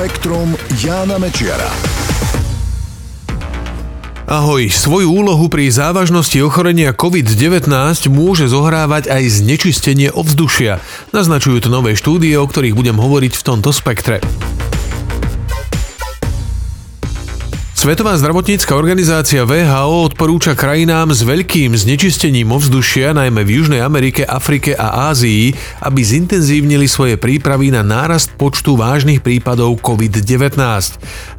Spektrum Jána Mečiara. Ahoj, svoju úlohu pri závažnosti ochorenia COVID-19 môže zohrávať aj znečistenie ovzdušia. Naznačujú to nové štúdie, o ktorých budem hovoriť v tomto spektre. Svetová zdravotnícka organizácia VHO odporúča krajinám s veľkým znečistením ovzdušia, najmä v Južnej Amerike, Afrike a Ázii, aby zintenzívnili svoje prípravy na nárast počtu vážnych prípadov COVID-19.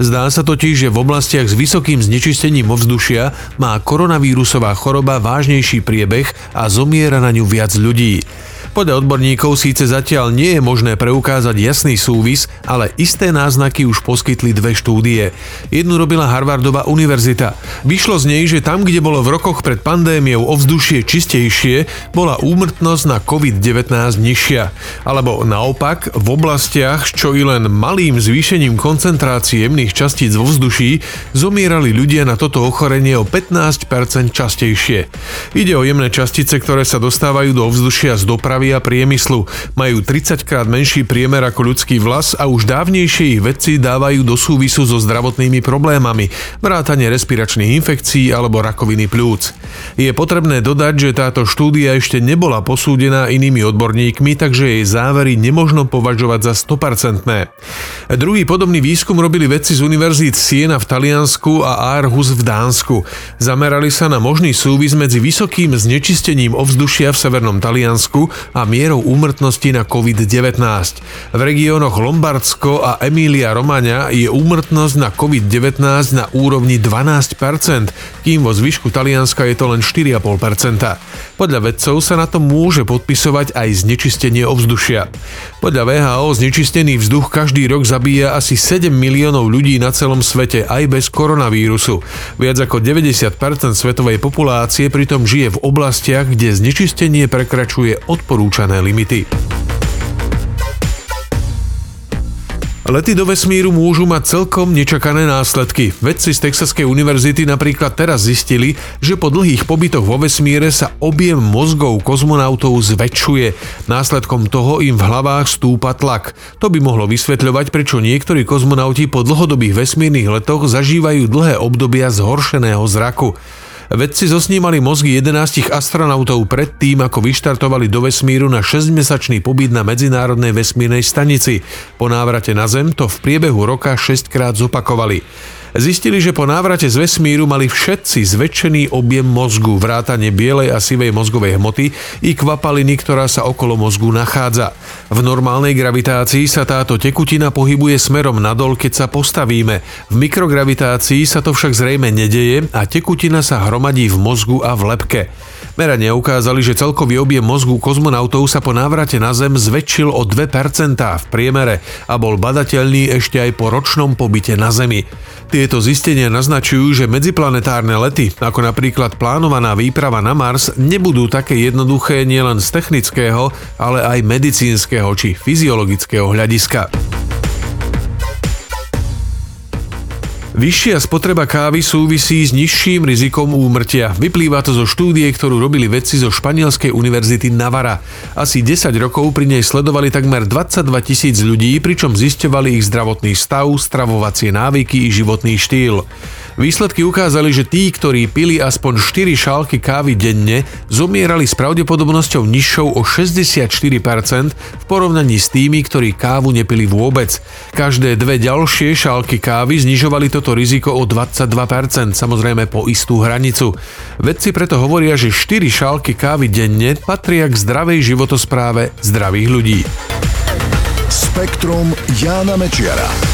Zdá sa totiž, že v oblastiach s vysokým znečistením ovzdušia má koronavírusová choroba vážnejší priebeh a zomiera na ňu viac ľudí. Podľa odborníkov síce zatiaľ nie je možné preukázať jasný súvis, ale isté náznaky už poskytli dve štúdie. Jednu robila Harvardová univerzita. Vyšlo z nej, že tam, kde bolo v rokoch pred pandémiou ovzdušie čistejšie, bola úmrtnosť na COVID-19 nižšia. Alebo naopak, v oblastiach čo i len malým zvýšením koncentrácie jemných častíc vo vzduší zomierali ľudia na toto ochorenie o 15% častejšie. Ide o jemné častice, ktoré sa dostávajú do ovzdušia z dopravy dopravy a priemyslu. Majú 30 krát menší priemer ako ľudský vlas a už dávnejšie ich vedci dávajú do súvisu so zdravotnými problémami, vrátane respiračných infekcií alebo rakoviny plúc. Je potrebné dodať, že táto štúdia ešte nebola posúdená inými odborníkmi, takže jej závery nemožno považovať za 100%. Druhý podobný výskum robili vedci z univerzít Siena v Taliansku a Aarhus v Dánsku. Zamerali sa na možný súvis medzi vysokým znečistením ovzdušia v severnom Taliansku a mierou úmrtnosti na COVID-19. V regiónoch Lombardsko a Emília Romagna je úmrtnosť na COVID-19 na úrovni 12%, kým vo zvyšku Talianska je to len 4,5%. Podľa vedcov sa na to môže podpisovať aj znečistenie ovzdušia. Podľa VHO znečistený vzduch každý rok zabíja asi 7 miliónov ľudí na celom svete aj bez koronavírusu. Viac ako 90% svetovej populácie pritom žije v oblastiach, kde znečistenie prekračuje odporúčané limity. Lety do vesmíru môžu mať celkom nečakané následky. Vedci z Texaskej univerzity napríklad teraz zistili, že po dlhých pobytoch vo vesmíre sa objem mozgov kozmonautov zväčšuje. Následkom toho im v hlavách stúpa tlak. To by mohlo vysvetľovať, prečo niektorí kozmonauti po dlhodobých vesmírnych letoch zažívajú dlhé obdobia zhoršeného zraku. Vedci zosnímali mozgy 11 astronautov pred tým, ako vyštartovali do vesmíru na 6-mesačný pobyt na Medzinárodnej vesmírnej stanici. Po návrate na Zem to v priebehu roka 6 krát zopakovali. Zistili, že po návrate z vesmíru mali všetci zväčšený objem mozgu, vrátane bielej a sivej mozgovej hmoty i kvapaliny, ktorá sa okolo mozgu nachádza. V normálnej gravitácii sa táto tekutina pohybuje smerom nadol, keď sa postavíme. V mikrogravitácii sa to však zrejme nedeje a tekutina sa hromadí v mozgu a v lepke. Merania ukázali, že celkový objem mozgu kozmonautov sa po návrate na Zem zväčšil o 2% v priemere a bol badateľný ešte aj po ročnom pobyte na Zemi. Tieto zistenia naznačujú, že medziplanetárne lety, ako napríklad plánovaná výprava na Mars, nebudú také jednoduché nielen z technického, ale aj medicínskeho či fyziologického hľadiska. Vyššia spotreba kávy súvisí s nižším rizikom úmrtia. Vyplýva to zo štúdie, ktorú robili vedci zo Španielskej univerzity Navara. Asi 10 rokov pri nej sledovali takmer 22 tisíc ľudí, pričom zisťovali ich zdravotný stav, stravovacie návyky i životný štýl. Výsledky ukázali, že tí, ktorí pili aspoň 4 šálky kávy denne, zomierali s pravdepodobnosťou nižšou o 64% v porovnaní s tými, ktorí kávu nepili vôbec. Každé dve ďalšie šálky kávy znižovali toto riziko o 22%, samozrejme po istú hranicu. Vedci preto hovoria, že 4 šálky kávy denne patria k zdravej životospráve zdravých ľudí. Spektrum Jána Mečiara.